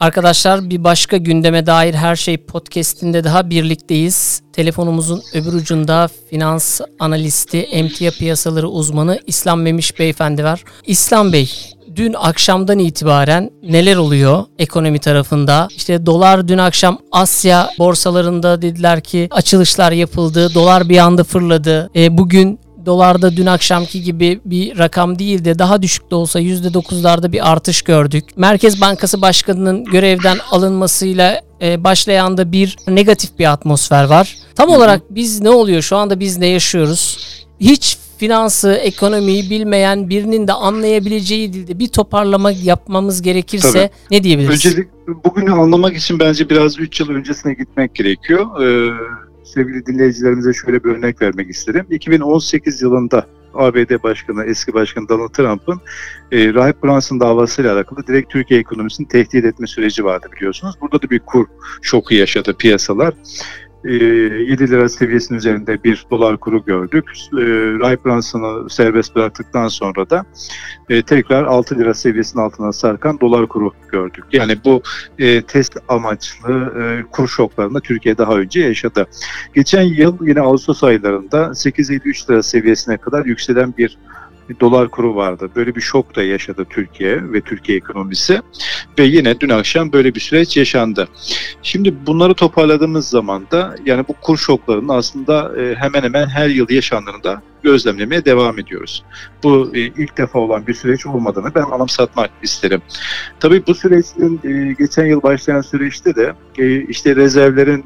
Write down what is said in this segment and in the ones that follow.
Arkadaşlar bir başka gündeme dair her şey podcast'inde daha birlikteyiz. Telefonumuzun öbür ucunda finans analisti, emtia piyasaları uzmanı İslam Memiş Beyefendi var. İslam Bey, dün akşamdan itibaren neler oluyor ekonomi tarafında? İşte dolar dün akşam Asya borsalarında dediler ki açılışlar yapıldı. Dolar bir anda fırladı. E, bugün dolarda dün akşamki gibi bir rakam değil de daha düşük de olsa %9'larda bir artış gördük. Merkez Bankası Başkanı'nın görevden alınmasıyla e, başlayan da bir negatif bir atmosfer var. Tam olarak biz ne oluyor? Şu anda biz ne yaşıyoruz? Hiç finansı, ekonomiyi bilmeyen birinin de anlayabileceği dilde bir toparlama yapmamız gerekirse Tabii. ne diyebiliriz? Öncelik bugünü anlamak için bence biraz 3 yıl öncesine gitmek gerekiyor. Ee, sevgili dinleyicilerimize şöyle bir örnek vermek isterim. 2018 yılında ABD Başkanı, eski Başkan Donald Trump'ın e, Rahip Brunson davasıyla alakalı direkt Türkiye ekonomisini tehdit etme süreci vardı biliyorsunuz. Burada da bir kur şoku yaşadı piyasalar. 7 ee, lira seviyesinin üzerinde bir dolar kuru gördük. E, Ray Brunson'ı serbest bıraktıktan sonra da e, tekrar 6 lira seviyesinin altına sarkan dolar kuru gördük. Yani bu e, test amaçlı e, kur şoklarını Türkiye daha önce yaşadı. Geçen yıl yine Ağustos aylarında 8.53 lira seviyesine kadar yükselen bir dolar kuru vardı. Böyle bir şok da yaşadı Türkiye ve Türkiye ekonomisi ve yine dün akşam böyle bir süreç yaşandı. Şimdi bunları toparladığımız zaman da yani bu kur şoklarının aslında e, hemen hemen her yıl yaşandığını da gözlemlemeye devam ediyoruz. Bu e, ilk defa olan bir süreç olmadığını ben anımsatmak isterim. Tabii bu sürecin e, geçen yıl başlayan süreçte de işte rezervlerin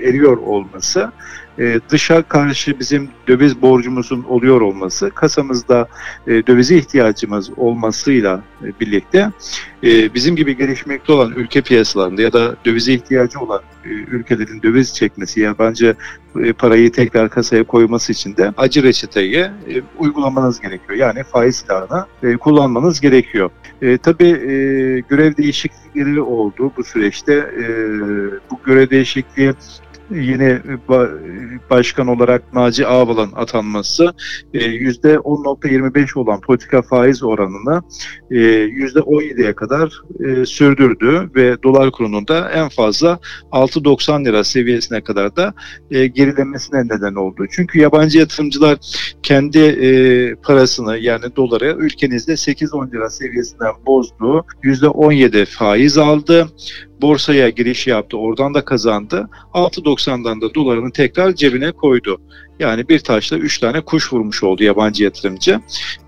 eriyor olması e, dışa karşı bizim döviz borcumuzun oluyor olması, kasamızda e, dövize ihtiyacımız olmasıyla e, birlikte e, bizim gibi gelişmekte olan ülke piyasalarında ya da dövize ihtiyacı olan e, ülkelerin döviz çekmesi, yabancı e, parayı tekrar kasaya koyması için de acı reçeteyi e, uygulamanız gerekiyor. Yani faiz silahını e, kullanmanız gerekiyor. E, tabii e, görev değişiklikleri oldu bu süreçte. E, bu görev değişikliği yeni başkan olarak Naci Ağbal'ın atanması %10.25 e, olan politika faiz oranını %17'ye kadar e, sürdürdü ve dolar kurunun da en fazla 6.90 lira seviyesine kadar da e, gerilemesine neden oldu. Çünkü yabancı yatırımcılar kendi parasını yani doları ülkenizde 8-10 lira seviyesinden bozdu. %17 faiz aldı borsaya giriş yaptı. Oradan da kazandı. 6.90'dan da dolarını tekrar cebine koydu. Yani bir taşla üç tane kuş vurmuş oldu yabancı yatırımcı.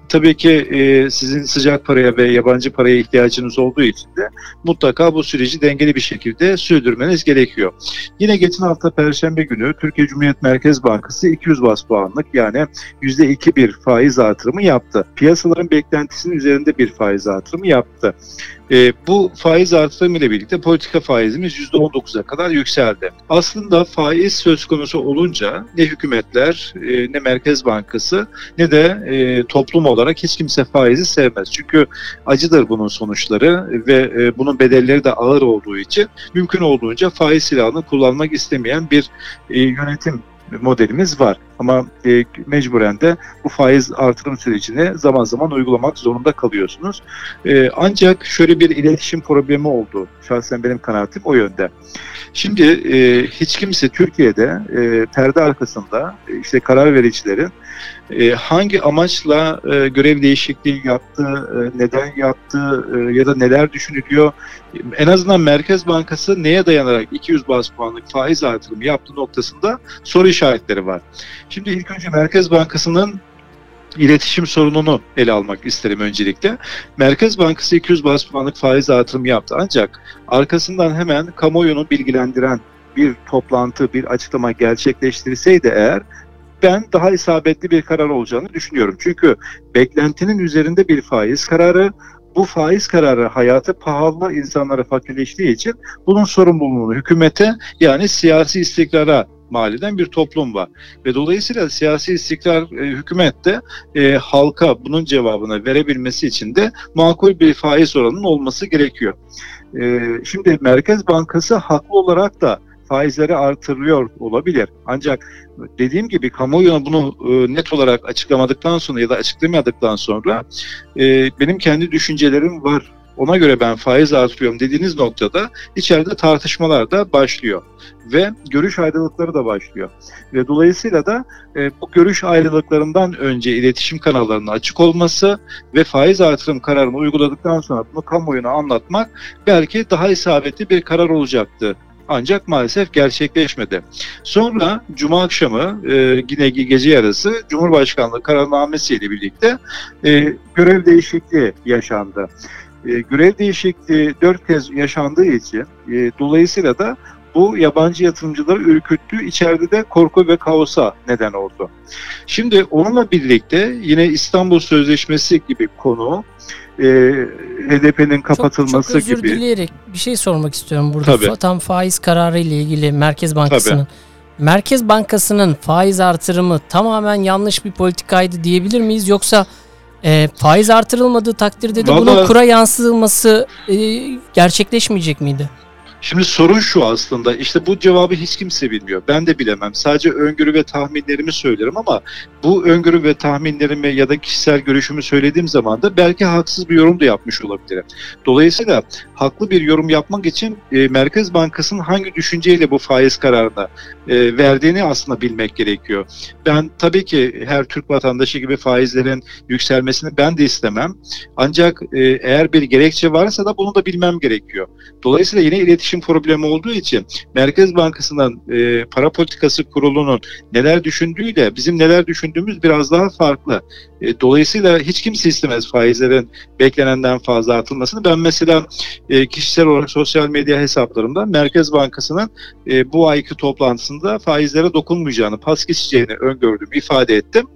Tabii ki e, sizin sıcak paraya ve yabancı paraya ihtiyacınız olduğu için de mutlaka bu süreci dengeli bir şekilde sürdürmeniz gerekiyor. Yine geçen hafta Perşembe günü Türkiye Cumhuriyet Merkez Bankası 200 bas puanlık yani %2 bir faiz artırımı yaptı. Piyasaların beklentisinin üzerinde bir faiz artırımı yaptı. E, bu faiz artırımı ile birlikte politika faizimiz %19'a kadar yükseldi. Aslında faiz söz konusu olunca ne hükümetler e, ne Merkez Bankası ne de e, toplum olarak hiç kimse faizi sevmez. Çünkü acıdır bunun sonuçları ve e, bunun bedelleri de ağır olduğu için mümkün olduğunca faiz silahını kullanmak istemeyen bir e, yönetim modelimiz var. Ama e, mecburen de bu faiz artırım sürecini zaman zaman uygulamak zorunda kalıyorsunuz. E, ancak şöyle bir iletişim problemi oldu. Şahsen benim kanaatim o yönde. Şimdi e, hiç kimse Türkiye'de e, perde arkasında işte karar vericilerin e, hangi amaçla e, görev değişikliği yaptı, e, neden yaptı ya da neler düşünülüyor. En azından Merkez Bankası neye dayanarak 200 bas puanlık faiz artırımı yaptı noktasında soru işaretleri var. Şimdi ilk önce Merkez Bankası'nın iletişim sorununu ele almak isterim öncelikle. Merkez Bankası 200 bas puanlık faiz artırımı yaptı ancak arkasından hemen kamuoyunu bilgilendiren bir toplantı, bir açıklama gerçekleştirseydi eğer ben daha isabetli bir karar olacağını düşünüyorum. Çünkü beklentinin üzerinde bir faiz kararı bu faiz kararı hayatı pahalı insanlara fakirleştiği için bunun sorumluluğunu hükümete yani siyasi istikrara mal eden bir toplum var. Ve dolayısıyla siyasi istikrar e, hükümette e, halka bunun cevabını verebilmesi için de makul bir faiz oranının olması gerekiyor. E, şimdi Merkez Bankası haklı olarak da faizleri artırıyor olabilir. Ancak dediğim gibi kamuoyuna bunu e, net olarak açıklamadıktan sonra ya da açıklamadıktan sonra e, benim kendi düşüncelerim var ona göre ben faiz artırıyorum dediğiniz noktada içeride tartışmalar da başlıyor ve görüş ayrılıkları da başlıyor. Ve dolayısıyla da e, bu görüş ayrılıklarından önce iletişim kanallarının açık olması ve faiz artırım kararını uyguladıktan sonra bunu kamuoyuna anlatmak belki daha isabetli bir karar olacaktı ancak maalesef gerçekleşmedi. Sonra Cuma akşamı e, yine gece yarısı Cumhurbaşkanlığı kararnamesiyle birlikte e, görev değişikliği yaşandı. E, görev değişikliği dört kez yaşandığı için e, dolayısıyla da bu yabancı yatırımcıları ürküttü. İçeride de korku ve kaosa neden oldu. Şimdi onunla birlikte yine İstanbul Sözleşmesi gibi konu e, HDP'nin kapatılması çok, çok özür gibi. dileyerek bir şey sormak istiyorum burada. Tabii. Tam faiz kararı ile ilgili Merkez Bankası'nın. Merkez Bankası'nın faiz artırımı tamamen yanlış bir politikaydı diyebilir miyiz? Yoksa e, faiz artırılmadığı takdirde de Vallahi- bunun kura yansıtılması e, gerçekleşmeyecek miydi? Şimdi sorun şu aslında işte bu cevabı hiç kimse bilmiyor. Ben de bilemem. Sadece öngörü ve tahminlerimi söylerim ama bu öngörü ve tahminlerimi ya da kişisel görüşümü söylediğim zaman da belki haksız bir yorum da yapmış olabilirim. Dolayısıyla haklı bir yorum yapmak için e, Merkez Bankası'nın hangi düşünceyle bu faiz kararına e, verdiğini aslında bilmek gerekiyor. Ben tabii ki her Türk vatandaşı gibi faizlerin yükselmesini ben de istemem. Ancak e, eğer bir gerekçe varsa da bunu da bilmem gerekiyor. Dolayısıyla yine iletişim problemi olduğu için Merkez Bankası'nın e, para politikası kurulunun neler düşündüğüyle bizim neler düşündüğümüz biraz daha farklı. E, dolayısıyla hiç kimse istemez faizlerin beklenenden fazla artılmasını. Ben mesela e, kişisel olarak sosyal medya hesaplarımda Merkez Bankası'nın e, bu ayki toplantısında faizlere dokunmayacağını, pas geçeceğini öngördüğümü ifade ettim.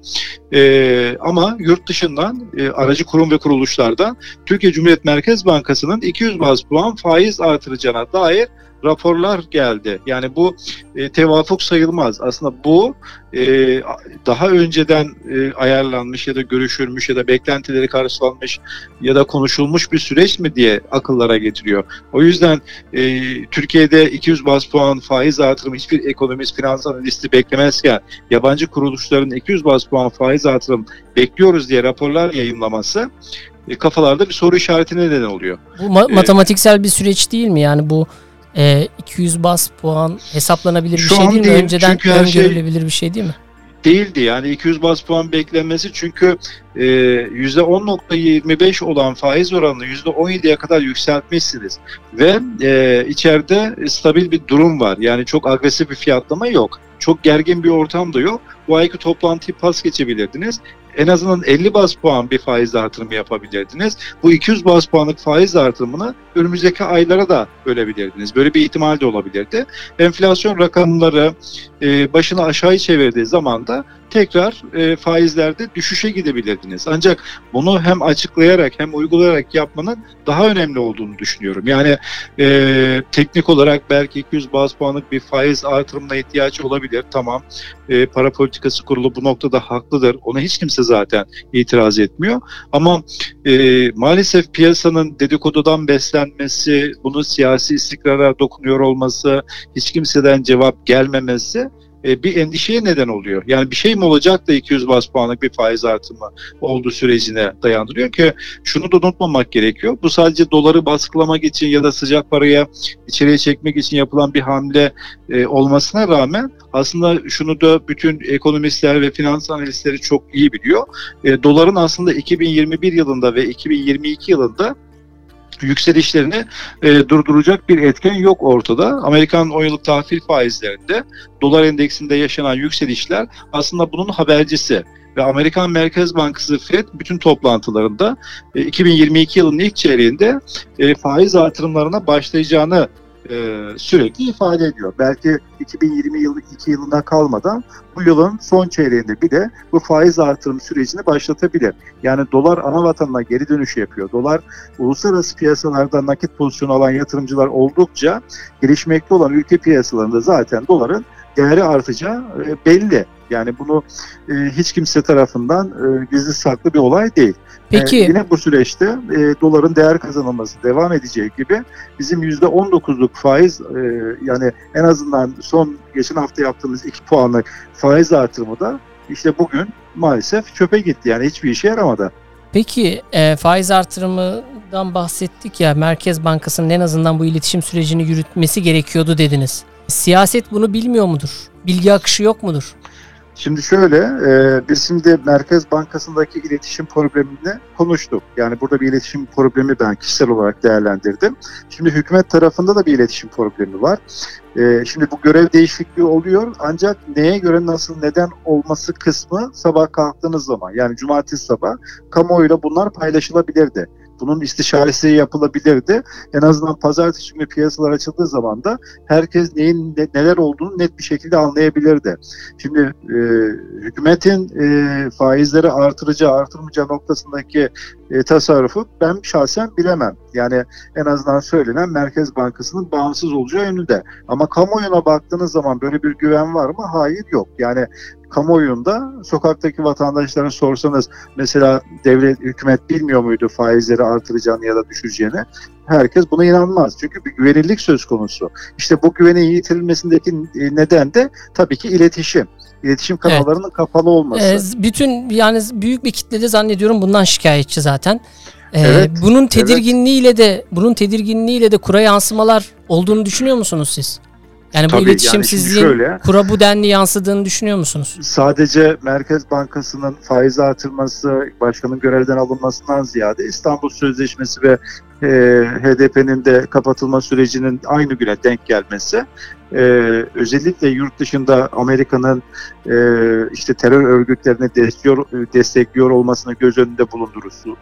E, ama yurt dışından e, aracı kurum ve kuruluşlardan Türkiye Cumhuriyet Merkez Bankası'nın 200 baz puan faiz artıracağına dair raporlar geldi. Yani bu e, tevafuk sayılmaz. Aslında bu e, daha önceden e, ayarlanmış ya da görüşülmüş ya da beklentileri karşılanmış ya da konuşulmuş bir süreç mi diye akıllara getiriyor. O yüzden e, Türkiye'de 200 baz puan faiz artırımı hiçbir ekonomist, finans analisti beklemezken yabancı kuruluşların 200 baz puan faiz artırım bekliyoruz diye raporlar yayınlaması e, kafalarda bir soru işaretine neden oluyor. Bu ma- Ee, matematiksel bir süreç değil mi? Yani bu e, 200 bas puan hesaplanabilir bir şey an değil mi? değil, Önceden her şey- öngörülebilir bir şey değil mi? değildi. Yani 200 bas puan beklenmesi çünkü e, %10.25 olan faiz oranını %17'ye kadar yükseltmişsiniz. Ve e, içeride stabil bir durum var. Yani çok agresif bir fiyatlama yok. Çok gergin bir ortam da yok. Bu ayki toplantıyı pas geçebilirdiniz. En azından 50 bas puan bir faiz artırımı yapabilirdiniz. Bu 200 bas puanlık faiz artırımını önümüzdeki aylara da bölebilirdiniz. Böyle bir ihtimal de olabilirdi. Enflasyon rakamları e, başını aşağıya çevirdiği zaman da tekrar e, faizlerde düşüşe gidebilirdiniz. Ancak bunu hem açıklayarak hem uygulayarak yapmanın daha önemli olduğunu düşünüyorum. Yani e, teknik olarak belki 200 baz puanlık bir faiz artırımına ihtiyaç olabilir. Tamam e, para politikası kurulu bu noktada haklıdır. Ona hiç kimse zaten itiraz etmiyor. Ama e, maalesef piyasanın dedikodudan beslenmesi, bunu siyasi istikrara dokunuyor olması, hiç kimseden cevap gelmemesi e, bir endişeye neden oluyor. Yani bir şey mi olacak da 200 bas puanlık bir faiz artımı olduğu sürecine dayandırıyor ki şunu da unutmamak gerekiyor. Bu sadece doları baskılamak için ya da sıcak paraya içeriye çekmek için yapılan bir hamle e, olmasına rağmen aslında şunu da bütün ekonomistler ve finans analistleri çok iyi biliyor. E, doların aslında 2021 yılında ve 2022 yılında yükselişlerini e, durduracak bir etken yok ortada. Amerikan 10 yıllık tahvil faizlerinde dolar endeksinde yaşanan yükselişler aslında bunun habercisi ve Amerikan Merkez Bankası Fed bütün toplantılarında e, 2022 yılının ilk çeyreğinde e, faiz artırımlarına başlayacağını e, sürekli ifade ediyor. Belki 2020 yıllık iki yılına kalmadan bu yılın son çeyreğinde bile bu faiz artırım sürecini başlatabilir. Yani dolar ana vatanına geri dönüş yapıyor. Dolar uluslararası piyasalarda nakit pozisyonu alan yatırımcılar oldukça gelişmekte olan ülke piyasalarında zaten doların değeri artacağı e, belli. Yani bunu e, hiç kimse tarafından e, gizli saklı bir olay değil. Peki Ee, yine bu süreçte e, doların değer kazanılması devam edeceği gibi bizim %19'luk faiz e, yani en azından son geçen hafta yaptığımız 2 puanlık faiz artırımı da işte bugün maalesef çöpe gitti. Yani hiçbir işe yaramadı. Peki e, faiz artırımından bahsettik ya Merkez Bankası'nın en azından bu iletişim sürecini yürütmesi gerekiyordu dediniz. Siyaset bunu bilmiyor mudur? Bilgi akışı yok mudur? Şimdi şöyle, e, biz şimdi Merkez Bankası'ndaki iletişim problemini konuştuk. Yani burada bir iletişim problemi ben kişisel olarak değerlendirdim. Şimdi hükümet tarafında da bir iletişim problemi var. E, şimdi bu görev değişikliği oluyor ancak neye göre nasıl neden olması kısmı sabah kalktığınız zaman yani cumartesi sabah kamuoyuyla bunlar paylaşılabilirdi bunun istişaresi yapılabilirdi. En azından pazartesi günü piyasalar açıldığı zaman da herkes neyin ne, neler olduğunu net bir şekilde anlayabilirdi. Şimdi e, hükümetin e, faizleri artıracağı, artırmayacağı noktasındaki e, tasarrufu ben şahsen bilemem. Yani en azından söylenen Merkez Bankası'nın bağımsız olacağı yönünde. Ama kamuoyuna baktığınız zaman böyle bir güven var mı? Hayır yok. Yani kamuoyunda sokaktaki vatandaşlara sorsanız mesela devlet, hükümet bilmiyor muydu faizleri artıracağını ya da düşüreceğini? Herkes buna inanmaz. Çünkü bir güvenilirlik söz konusu. İşte bu güvenin yitirilmesindeki e, neden de tabii ki iletişim iletişim kanallarının evet. kapalı olması. Ee, bütün yani büyük bir kitlede zannediyorum bundan şikayetçi zaten. Ee, evet, bunun tedirginliğiyle evet. de bunun tedirginliğiyle de kura yansımalar olduğunu düşünüyor musunuz siz? Yani Tabii, bu iletişimsizliğin yani şöyle, kura bu denli yansıdığını düşünüyor musunuz? Sadece Merkez Bankası'nın faiz artırması, başkanın görevden alınmasından ziyade İstanbul Sözleşmesi ve e, HDP'nin de kapatılma sürecinin aynı güne denk gelmesi e, özellikle yurt dışında Amerika'nın e, işte terör örgütlerini destekliyor, destekliyor olmasını göz önünde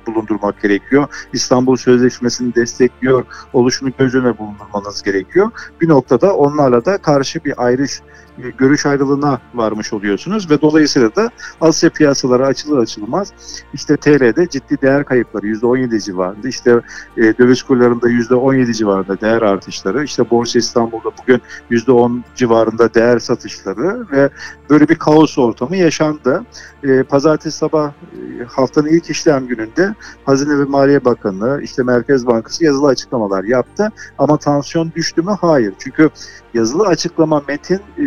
bulundurmak gerekiyor. İstanbul Sözleşmesi'ni destekliyor oluşunu göz önüne bulundurmanız gerekiyor. Bir noktada onlarla da karşı bir ayrış e, görüş ayrılığına varmış oluyorsunuz ve dolayısıyla da Asya piyasaları açılır açılmaz işte TL'de ciddi değer kayıpları %17 civarında işte e, döviz kurlarında %17 civarında değer artışları işte Borsa İstanbul'da bugün %10 civarında değer satışları ve böyle bir kaos ortamı yaşandı. E, pazartesi sabah e, haftanın ilk işlem gününde Hazine ve Maliye Bakanı işte Merkez Bankası yazılı açıklamalar yaptı ama tansiyon düştü mü? Hayır. Çünkü yazılı açıklama metin e,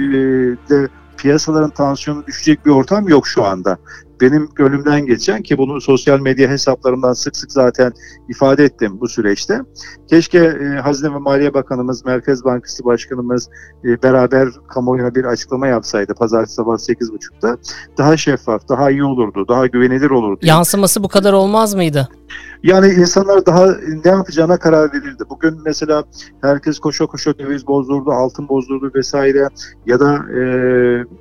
de piyasaların tansiyonu düşecek bir ortam yok şu anda. Benim gönlümden geçen ki bunu sosyal medya hesaplarımdan sık sık zaten ifade ettim bu süreçte. Keşke e, Hazine ve Maliye Bakanımız, Merkez Bankası Başkanımız e, beraber kamuoyuna bir açıklama yapsaydı pazartesi sabah 8.30'da daha şeffaf, daha iyi olurdu, daha güvenilir olurdu. Yansıması bu kadar olmaz mıydı? Yani insanlar daha ne yapacağına karar verirdi. Bugün mesela herkes koşa koşa döviz bozdurdu, altın bozdurdu vesaire ya da e,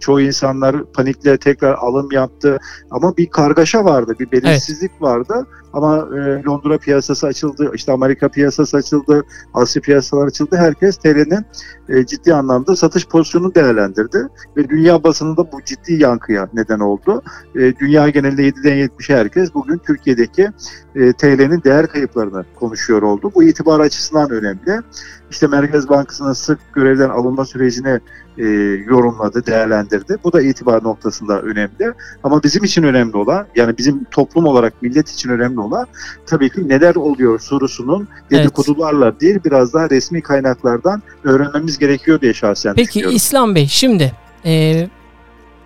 çoğu insanlar panikle tekrar alım yaptı. Ama bir kargaşa vardı, bir belirsizlik evet. vardı. Ama e, Londra piyasası açıldı, işte Amerika piyasası açıldı, Asya piyasaları açıldı. Herkes TL'nin e, ciddi anlamda satış pozisyonunu değerlendirdi. Ve dünya basınında bu ciddi yankıya neden oldu. E, dünya genelinde 7'den 70'e herkes bugün Türkiye'deki TL'nin değer kayıplarını konuşuyor oldu. Bu itibar açısından önemli. İşte Merkez Bankası'nın sık görevden alınma sürecini e, yorumladı, değerlendirdi. Bu da itibar noktasında önemli. Ama bizim için önemli olan, yani bizim toplum olarak millet için önemli olan tabii ki neler oluyor sorusunun dedikodularla evet. değil biraz daha resmi kaynaklardan öğrenmemiz gerekiyor diye şahsen Peki düşünüyorum. İslam Bey şimdi e,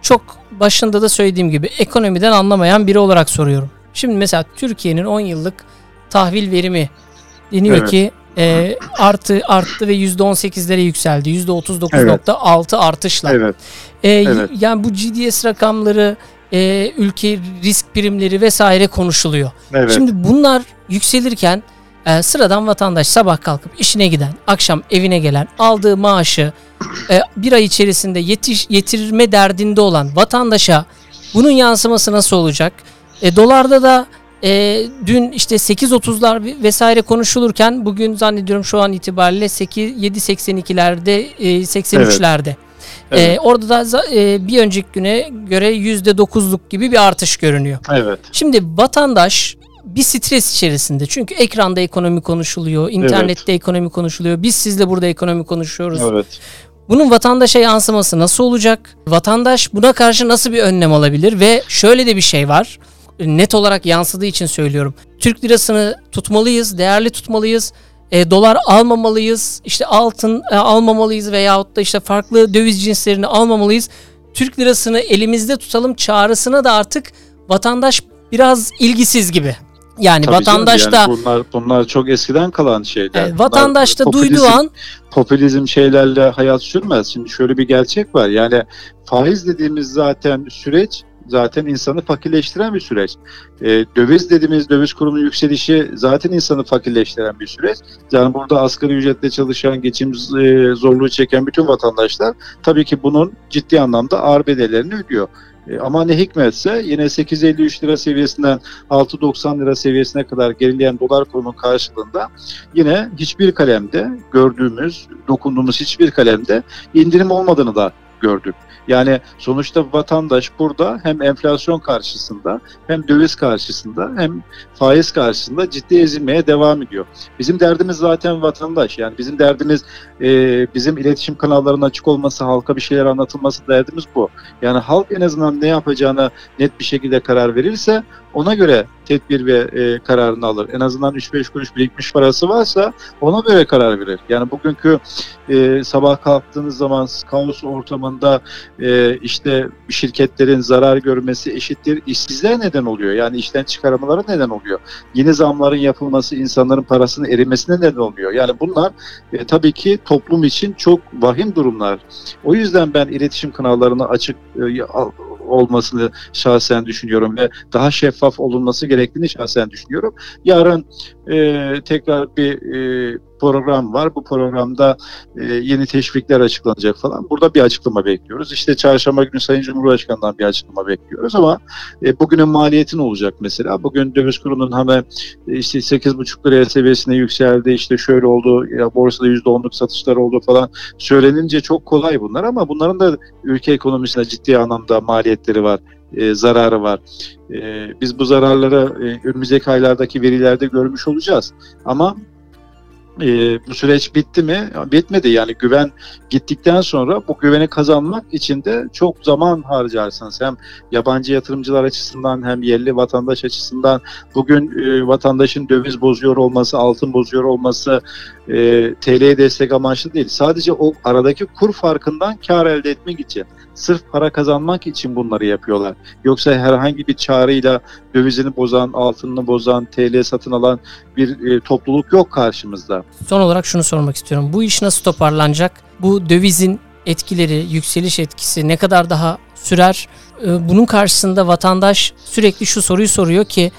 çok başında da söylediğim gibi ekonomiden anlamayan biri olarak soruyorum. Şimdi mesela Türkiye'nin 10 yıllık tahvil verimi deniyor evet. ki e, artı arttı ve %18'lere yükseldi. %39.6 evet. artışla. Evet. E, evet. Yani bu GDS rakamları e, ülke risk primleri vesaire konuşuluyor. Evet. Şimdi bunlar yükselirken e, sıradan vatandaş sabah kalkıp işine giden, akşam evine gelen, aldığı maaşı e, bir ay içerisinde yetiş, yetirme derdinde olan vatandaşa bunun yansıması nasıl olacak? E, dolarda da e, dün işte 8.30'lar vesaire konuşulurken bugün zannediyorum şu an itibariyle 8 7.82'lerde e, 83'lerde. Evet. Evet. Ee, orada da e, bir önceki güne göre %9'luk gibi bir artış görünüyor. Evet. Şimdi vatandaş bir stres içerisinde. Çünkü ekranda ekonomi konuşuluyor, internette evet. ekonomi konuşuluyor. Biz sizle burada ekonomi konuşuyoruz. Evet. Bunun vatandaşa yansıması nasıl olacak? Vatandaş buna karşı nasıl bir önlem alabilir? Ve şöyle de bir şey var net olarak yansıdığı için söylüyorum. Türk lirasını tutmalıyız, değerli tutmalıyız. E, dolar almamalıyız, işte altın e, almamalıyız veyahut da işte farklı döviz cinslerini almamalıyız. Türk lirasını elimizde tutalım çağrısına da artık vatandaş biraz ilgisiz gibi. Yani Tabii vatandaş canım, da yani bunlar bunlar çok eskiden kalan şeyler. e, vatandaş da Bunlar duyduğu popülizm- an popülizm şeylerle hayat sürmez. Şimdi şöyle bir gerçek var. Yani faiz dediğimiz zaten süreç zaten insanı fakirleştiren bir süreç. E, döviz dediğimiz döviz kurunun yükselişi zaten insanı fakirleştiren bir süreç. Yani burada asgari ücretle çalışan, geçim e, zorluğu çeken bütün vatandaşlar tabii ki bunun ciddi anlamda ağır bedellerini ödüyor. E, ama ne hikmetse yine 8.53 lira seviyesinden 6.90 lira seviyesine kadar gerileyen dolar kurunun karşılığında yine hiçbir kalemde gördüğümüz, dokunduğumuz hiçbir kalemde indirim olmadığını da gördük. Yani sonuçta vatandaş burada hem enflasyon karşısında hem döviz karşısında hem faiz karşısında ciddi ezilmeye devam ediyor. Bizim derdimiz zaten vatandaş. Yani bizim derdimiz e, bizim iletişim kanallarının açık olması, halka bir şeyler anlatılması derdimiz bu. Yani halk en azından ne yapacağına net bir şekilde karar verirse ona göre tedbir ve e, kararını alır. En azından 3-5 kuruş birikmiş parası varsa ona göre karar verir. Yani bugünkü e, sabah kalktığınız zaman kaos ortamında e, işte şirketlerin zarar görmesi eşittir işsizliğe neden oluyor. Yani işten çıkarmaları neden oluyor. Yeni zamların yapılması insanların parasının erimesine neden oluyor. Yani bunlar e, tabii ki toplum için çok vahim durumlar. O yüzden ben iletişim kanallarını açık e, olmasını şahsen düşünüyorum ve daha şeffaf olunması gerektiğini şahsen düşünüyorum. Yarın e, tekrar bir e, program var. Bu programda e, yeni teşvikler açıklanacak falan. Burada bir açıklama bekliyoruz. İşte çarşamba günü Sayın Cumhurbaşkanı'ndan bir açıklama bekliyoruz ama e, bugünün maliyeti ne olacak mesela? Bugün döviz kurunun e, işte 8,5 liraya seviyesine yükseldi. İşte şöyle oldu. Ya borsada %10'luk satışlar oldu falan. Söylenince çok kolay bunlar ama bunların da ülke ekonomisine ciddi anlamda maliyetleri var e, zararı var. E, biz bu zararları e, önümüzdeki aylardaki verilerde görmüş olacağız. Ama e, bu süreç bitti mi? Bitmedi. Yani güven gittikten sonra bu güveni kazanmak için de çok zaman harcarsınız. Hem yabancı yatırımcılar açısından hem yerli vatandaş açısından bugün e, vatandaşın döviz bozuyor olması, altın bozuyor olması e, TL'ye destek amaçlı değil. Sadece o aradaki kur farkından kar elde etmek için sırf para kazanmak için bunları yapıyorlar. Yoksa herhangi bir çağrıyla dövizini bozan, altınını bozan, TL satın alan bir e, topluluk yok karşımızda. Son olarak şunu sormak istiyorum. Bu iş nasıl toparlanacak? Bu dövizin etkileri, yükseliş etkisi ne kadar daha sürer? E, bunun karşısında vatandaş sürekli şu soruyu soruyor ki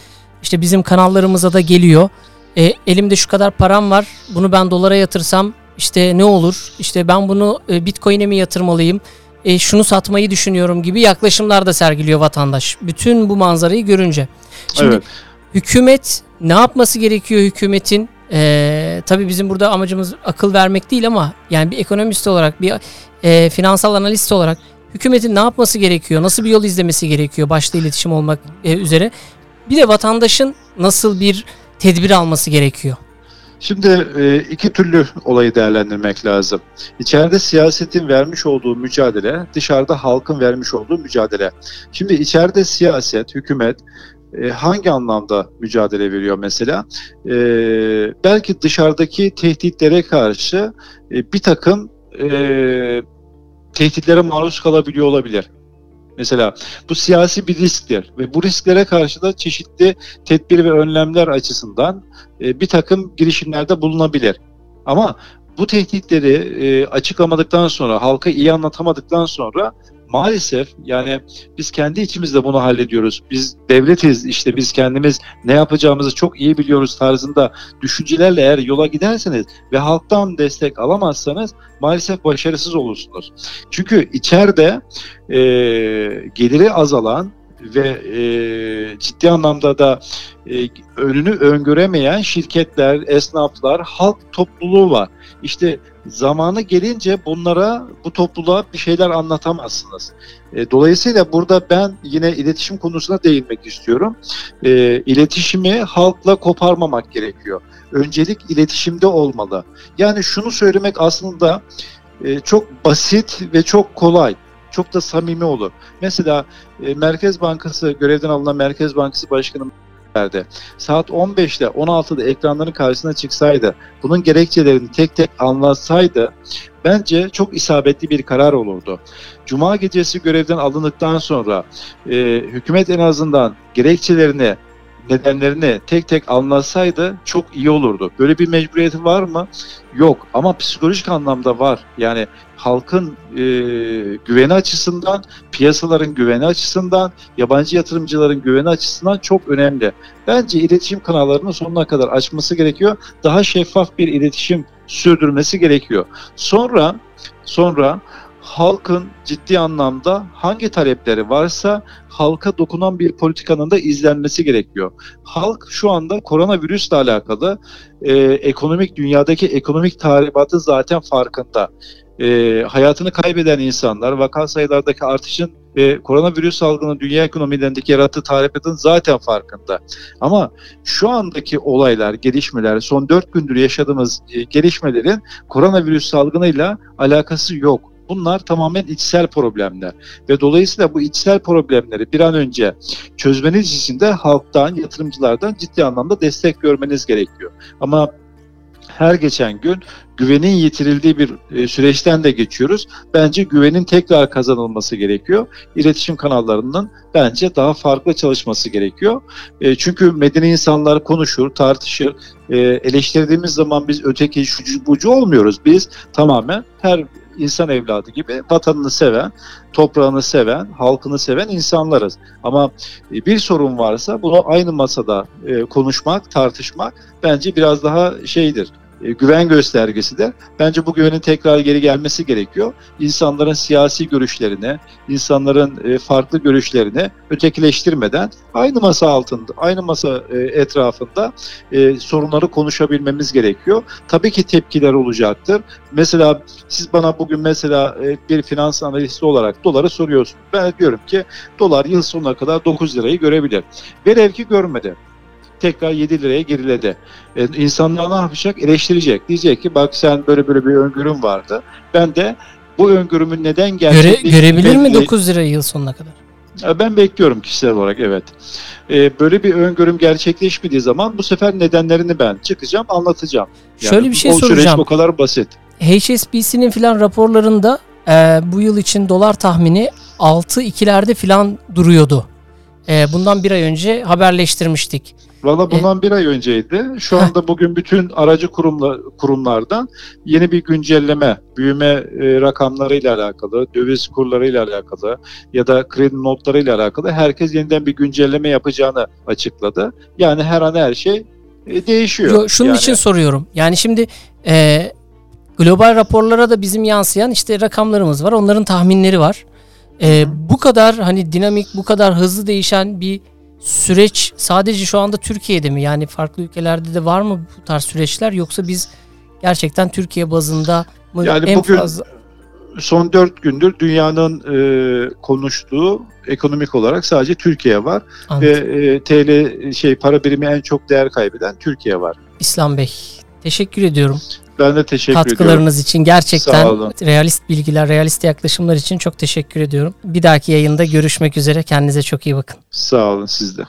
işte bizim kanallarımıza da geliyor. E, elimde şu kadar param var. Bunu ben dolara yatırsam işte ne olur? İşte ben bunu e, Bitcoin'e mi yatırmalıyım? e, şunu satmayı düşünüyorum gibi yaklaşımlar da sergiliyor vatandaş. Bütün bu manzarayı görünce. Şimdi evet. hükümet ne yapması gerekiyor hükümetin? E, tabii bizim burada amacımız akıl vermek değil ama yani bir ekonomist olarak bir e, finansal analist olarak hükümetin ne yapması gerekiyor? Nasıl bir yol izlemesi gerekiyor başta iletişim olmak e, üzere? Bir de vatandaşın nasıl bir tedbir alması gerekiyor? Şimdi e, iki türlü olayı değerlendirmek lazım. İçeride siyasetin vermiş olduğu mücadele, dışarıda halkın vermiş olduğu mücadele. Şimdi içeride siyaset, hükümet e, hangi anlamda mücadele veriyor mesela? E, belki dışarıdaki tehditlere karşı bir takım tehditlere maruz kalabiliyor olabilir. Mesela bu siyasi bir risktir ve bu risklere karşı da çeşitli tedbir ve önlemler açısından e, bir takım girişimlerde bulunabilir. Ama bu tehditleri e, açıklamadıktan sonra, halka iyi anlatamadıktan sonra maalesef yani biz kendi içimizde bunu hallediyoruz. Biz devletiz işte biz kendimiz ne yapacağımızı çok iyi biliyoruz tarzında düşüncelerle eğer yola giderseniz ve halktan destek alamazsanız maalesef başarısız olursunuz. Çünkü içeride e, geliri azalan ve e, ciddi anlamda da e, önünü öngöremeyen şirketler, esnaflar, halk topluluğu var. İşte zamanı gelince bunlara, bu topluluğa bir şeyler anlatamazsınız. E, dolayısıyla burada ben yine iletişim konusuna değinmek istiyorum. E, iletişimi halkla koparmamak gerekiyor. Öncelik iletişimde olmalı. Yani şunu söylemek aslında e, çok basit ve çok kolay çok da samimi olur. Mesela e, Merkez Bankası görevden alınan Merkez Bankası Başkanı verdi. Saat 15'te 16'da ekranların karşısına çıksaydı, bunun gerekçelerini tek tek anlatsaydı bence çok isabetli bir karar olurdu. Cuma gecesi görevden alındıktan sonra e, hükümet en azından gerekçelerini nedenlerini tek tek anlatsaydı çok iyi olurdu. Böyle bir mecburiyeti var mı? Yok ama psikolojik anlamda var. Yani halkın e, güveni açısından, piyasaların güveni açısından, yabancı yatırımcıların güveni açısından çok önemli. Bence iletişim kanallarını sonuna kadar açması gerekiyor. Daha şeffaf bir iletişim sürdürmesi gerekiyor. Sonra sonra halkın ciddi anlamda hangi talepleri varsa halka dokunan bir politikanın da izlenmesi gerekiyor. Halk şu anda koronavirüsle alakalı e, ekonomik dünyadaki ekonomik tahribatı zaten farkında. E, hayatını kaybeden insanlar, vaka sayılardaki artışın ve koronavirüs salgını dünya ekonomilerindeki yarattığı tahribatın zaten farkında. Ama şu andaki olaylar, gelişmeler, son dört gündür yaşadığımız e, gelişmelerin koronavirüs salgınıyla alakası yok. Bunlar tamamen içsel problemler ve dolayısıyla bu içsel problemleri bir an önce çözmeniz için de halktan, yatırımcılardan ciddi anlamda destek görmeniz gerekiyor. Ama her geçen gün güvenin yitirildiği bir e, süreçten de geçiyoruz. Bence güvenin tekrar kazanılması gerekiyor. İletişim kanallarının bence daha farklı çalışması gerekiyor. E, çünkü medeni insanlar konuşur, tartışır. E, eleştirdiğimiz zaman biz öteki şucu bucu olmuyoruz. Biz tamamen her insan evladı gibi vatanını seven, toprağını seven, halkını seven insanlarız. Ama bir sorun varsa bunu aynı masada konuşmak, tartışmak bence biraz daha şeydir güven göstergesi de bence bu güvenin tekrar geri gelmesi gerekiyor. İnsanların siyasi görüşlerine, insanların e, farklı görüşlerine ötekileştirmeden aynı masa altında, aynı masa e, etrafında sorunları konuşabilmemiz gerekiyor. Tabii ki tepkiler olacaktır. Mesela siz bana bugün mesela bir finans analisti olarak doları soruyorsunuz. Ben diyorum ki dolar yıl sonuna kadar 9 lirayı görebilir. Velev ki görmedi tekrar 7 liraya geriledi. E, insanlar ne yapacak? Eleştirecek. Diyecek ki bak sen böyle böyle bir öngörüm vardı. Ben de bu öngörümün neden gerçekleştiğini... Göre, görebilir mi 9 lira yıl sonuna kadar? E, ben bekliyorum kişisel olarak evet. Ee, böyle bir öngörüm gerçekleşmediği zaman bu sefer nedenlerini ben çıkacağım anlatacağım. Yani Şöyle bir şey o soracağım. Bu kadar basit. HSBC'nin filan raporlarında e, bu yıl için dolar tahmini 6-2'lerde filan duruyordu. E, bundan bir ay önce haberleştirmiştik. Valla e, bundan e, bir ay önceydi. Şu anda bugün bütün aracı kurumla, kurumlardan yeni bir güncelleme, büyüme e, rakamlarıyla alakalı, döviz kurlarıyla alakalı ya da kredi notlarıyla alakalı herkes yeniden bir güncelleme yapacağını açıkladı. Yani her an her şey e, değişiyor. Yo, şunun yani, için soruyorum. Yani şimdi e, global raporlara da bizim yansıyan işte rakamlarımız var. Onların tahminleri var. E, bu kadar hani dinamik, bu kadar hızlı değişen bir süreç sadece şu anda Türkiye'de mi? Yani farklı ülkelerde de var mı bu tarz süreçler yoksa biz gerçekten Türkiye bazında mı yani en bugün fazla son dört gündür dünyanın e, konuştuğu ekonomik olarak sadece Türkiye var Anladım. ve e, TL şey para birimi en çok değer kaybeden Türkiye var. İslam Bey teşekkür ediyorum. Ben de teşekkür Katkılarınız ediyorum. için gerçekten realist bilgiler, realist yaklaşımlar için çok teşekkür ediyorum. Bir dahaki yayında görüşmek üzere. Kendinize çok iyi bakın. Sağ olun siz de.